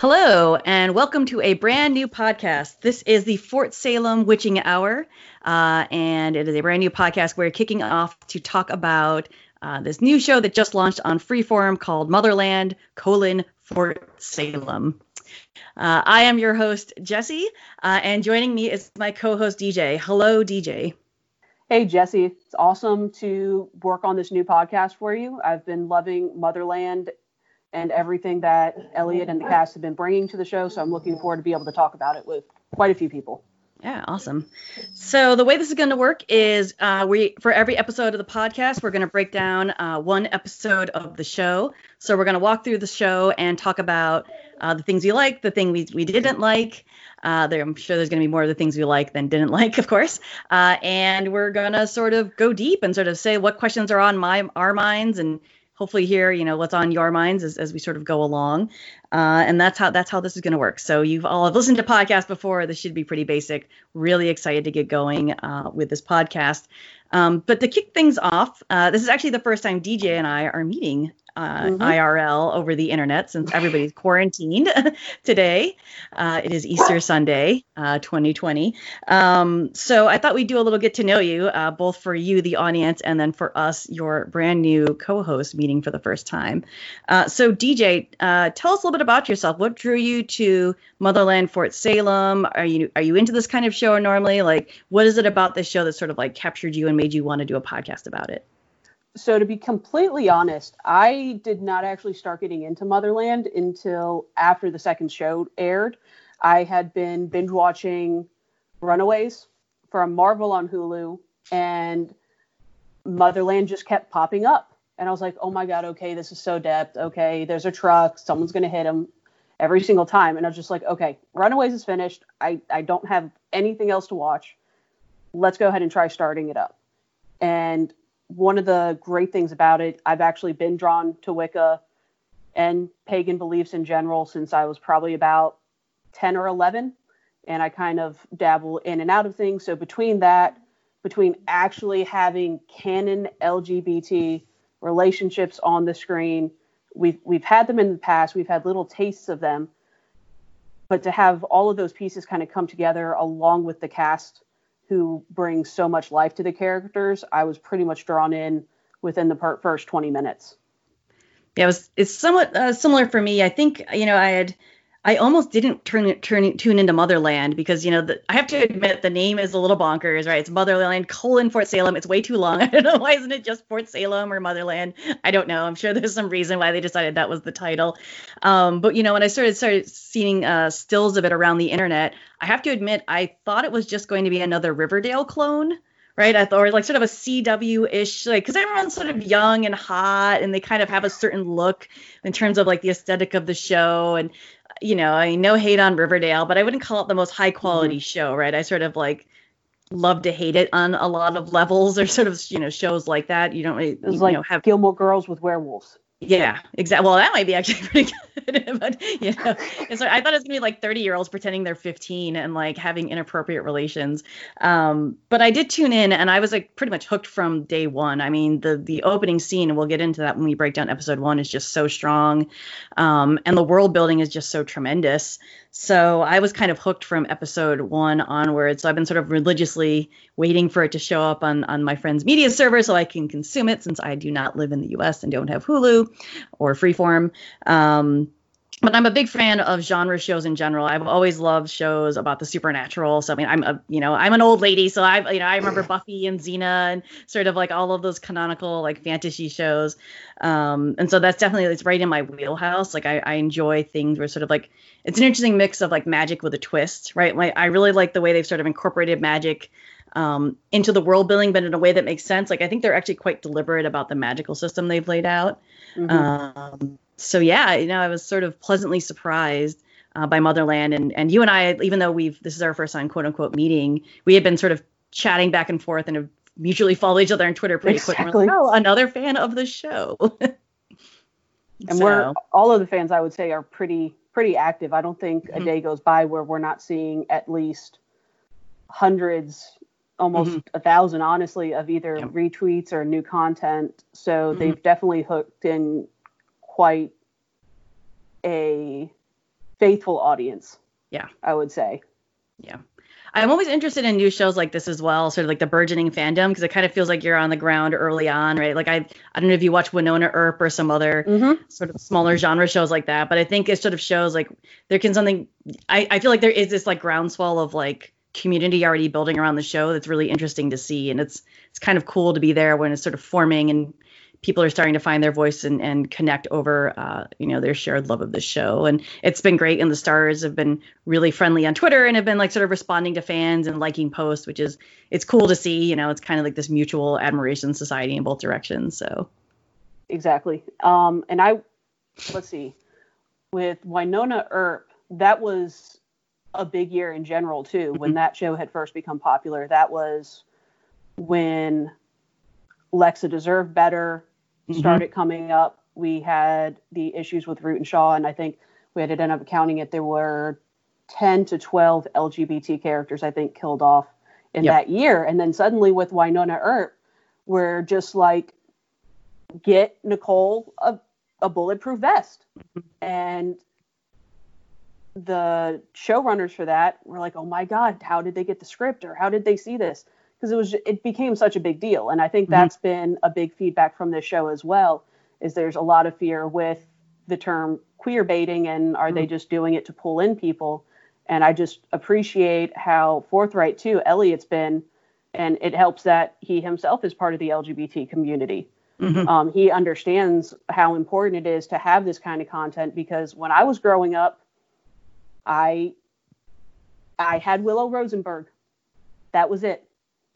Hello, and welcome to a brand new podcast. This is the Fort Salem Witching Hour, uh, and it is a brand new podcast. We're kicking off to talk about uh, this new show that just launched on Freeform called Motherland: colon Fort Salem. Uh, I am your host Jesse, uh, and joining me is my co-host DJ. Hello, DJ. Hey Jesse, it's awesome to work on this new podcast for you. I've been loving Motherland and everything that Eliot and the cast have been bringing to the show. So I'm looking forward to be able to talk about it with quite a few people. Yeah, awesome. So the way this is going to work is uh, we for every episode of the podcast, we're going to break down uh, one episode of the show. So we're going to walk through the show and talk about uh, the things we like, the thing we, we didn't like. Uh, there, I'm sure there's going to be more of the things we like than didn't like, of course. Uh, and we're going to sort of go deep and sort of say what questions are on my our minds and hopefully hear you know what's on your minds as, as we sort of go along. Uh, and that's how that's how this is going to work. So you've all have listened to podcasts before. This should be pretty basic. Really excited to get going uh, with this podcast. Um, but to kick things off uh, this is actually the first time dj and i are meeting uh, mm-hmm. IRL over the internet since everybody's quarantined today. Uh, it is Easter Sunday, uh, 2020. Um, so I thought we'd do a little get to know you, uh, both for you, the audience, and then for us, your brand new co-host meeting for the first time. Uh, so DJ, uh, tell us a little bit about yourself. What drew you to Motherland Fort Salem? Are you are you into this kind of show normally? Like, what is it about this show that sort of like captured you and made you want to do a podcast about it? So to be completely honest, I did not actually start getting into Motherland until after the second show aired. I had been binge watching Runaways from Marvel on Hulu, and Motherland just kept popping up. And I was like, oh my God, okay, this is so depth. Okay, there's a truck, someone's going to hit him every single time. And I was just like, okay, Runaways is finished. I, I don't have anything else to watch. Let's go ahead and try starting it up. And one of the great things about it, I've actually been drawn to Wicca and pagan beliefs in general since I was probably about 10 or 11. And I kind of dabble in and out of things. So between that, between actually having canon LGBT relationships on the screen, we've we've had them in the past. We've had little tastes of them, but to have all of those pieces kind of come together along with the cast who brings so much life to the characters, I was pretty much drawn in within the per- first 20 minutes. Yeah, it was it's somewhat uh, similar for me. I think you know I had I almost didn't turn turn tune into Motherland because you know the, I have to admit the name is a little bonkers, right? It's Motherland colon Fort Salem. It's way too long. I don't know why isn't it just Fort Salem or Motherland? I don't know. I'm sure there's some reason why they decided that was the title. Um, but you know when I started started seeing uh, stills of it around the internet, I have to admit I thought it was just going to be another Riverdale clone right? I thought, or like sort of a CW ish, like, because everyone's sort of young and hot and they kind of have a certain look in terms of like the aesthetic of the show. And you know, I no hate on Riverdale, but I wouldn't call it the most high quality mm-hmm. show, right? I sort of like love to hate it on a lot of levels or sort of you know shows like that. You don't really you like know have Gilmore Girls with werewolves. Yeah, exactly. Well, that might be actually pretty good, but you know, so I thought it was gonna be like 30 year olds pretending they're 15 and like having inappropriate relations. Um, but I did tune in and I was like pretty much hooked from day one. I mean, the the opening scene, and we'll get into that when we break down episode one, is just so strong, um, and the world building is just so tremendous. So I was kind of hooked from episode one onwards. So I've been sort of religiously waiting for it to show up on, on my friend's media server so I can consume it since I do not live in the US and don't have Hulu or Freeform. Um, but I'm a big fan of genre shows in general. I've always loved shows about the supernatural. So I mean, I'm a you know I'm an old lady, so I you know I remember Buffy and Xena and sort of like all of those canonical like fantasy shows. Um, and so that's definitely it's right in my wheelhouse. Like I, I enjoy things where sort of like it's an interesting mix of like magic with a twist, right? Like I really like the way they've sort of incorporated magic um, into the world building, but in a way that makes sense. Like I think they're actually quite deliberate about the magical system they've laid out. Mm-hmm. Um, so yeah, you know, I was sort of pleasantly surprised uh, by Motherland, and and you and I, even though we've this is our first time quote unquote meeting, we had been sort of chatting back and forth and have mutually followed each other on Twitter pretty exactly. quick. Like, oh, another fan of the show. and so. we're all of the fans, I would say, are pretty pretty active. I don't think mm-hmm. a day goes by where we're not seeing at least hundreds almost mm-hmm. a thousand honestly of either yep. retweets or new content so mm-hmm. they've definitely hooked in quite a faithful audience. Yeah. I would say. Yeah. I'm always interested in new shows like this as well, sort of like the burgeoning fandom, because it kind of feels like you're on the ground early on, right? Like I, I don't know if you watch Wynonna Earp or some other Mm-hmm. sort of smaller genre shows like that, but I think it sort of shows like there can something. I, I feel like there is this like groundswell of like community already building around the show that's really interesting to see, and it's it's kind of cool to be there when it's sort of forming and people are starting to find their voice and, and connect over uh, you know their shared love of the show. And it's been great. And the stars have been really friendly on twitter and have been like sort of responding to fans and liking posts which is it's cool to see you know it's kind of like this mutual admiration society in both directions. So. Exactly. Um, and I, let's see, with Wynonna Earp, that was a big year in general too. When that show had first become popular, that was when Lexa Deserved Better Mhm. started coming up. We had the issues with Root and Shaw, and I think we had to end up counting it. There were 10 to 12 LGBT characters, I think, killed off in Yep. that year. And then suddenly with Wynonna Earp, we're just like, get Nicole a, a bulletproof vest. And the showrunners for that were like, oh my God, how did they get the script or how did they see this? Because it was it became such a big deal. And I think Mhm. that's been a big feedback from this show as well, is there's a lot of fear with the term queer baiting and are they just doing it to pull in people? And I just appreciate how forthright too Eliot's been and it helps that he himself is part of the LGBT community. Mhm. Um, he understands how important it is to have this kind of content because when I was growing up, I I had Willow Rosenberg. That was it.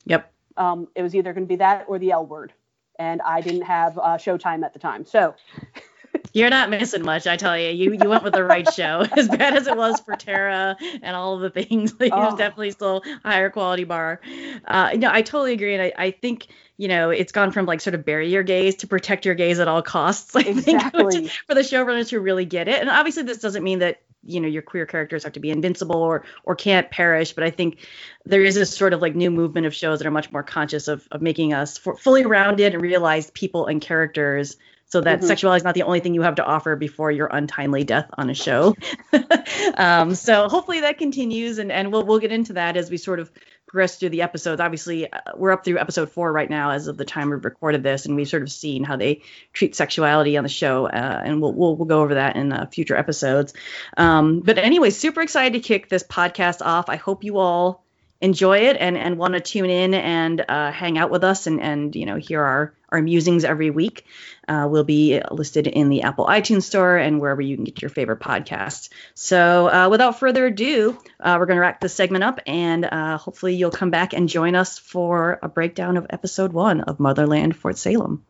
yep Um, it was either going to be that or the L word, and I didn't have uh, Showtime at the time. So You're not missing much, I tell you. You you went with the right show. As bad as it was for Tara and all of the things, like, it was Oh. definitely still a higher quality bar. Uh, no, I totally agree, and I, I think you know it's gone from like sort of bury your gays to protect your gays at all costs. I think, Exactly. is for the showrunners who really get it. And obviously, this doesn't mean that you know your queer characters have to be invincible or or can't perish, but I think there is this sort of like new movement of shows that are much more conscious of of making us for, fully rounded and realized people and characters so that Mhm. sexuality is not the only thing you have to offer before your untimely death on a show. um, so hopefully that continues, and, and we'll we'll get into that as we sort of progress through the episodes. Obviously, uh, we're up through episode four right now as of the time we've recorded this, and we've sort of seen how they treat sexuality on the show, uh, and we'll, we'll we'll go over that in uh, future episodes. Um, but anyway, super excited to kick this podcast off. I hope you all enjoy it and and want to tune in and uh, hang out with us and and you know hear our our musings every week uh, will be listed in the Apple iTunes store and wherever you can get your favorite podcasts. So, uh, without further ado, uh, we're going to wrap this segment up, and uh, hopefully, you'll come back and join us for a breakdown of episode one of Motherland Fort Salem.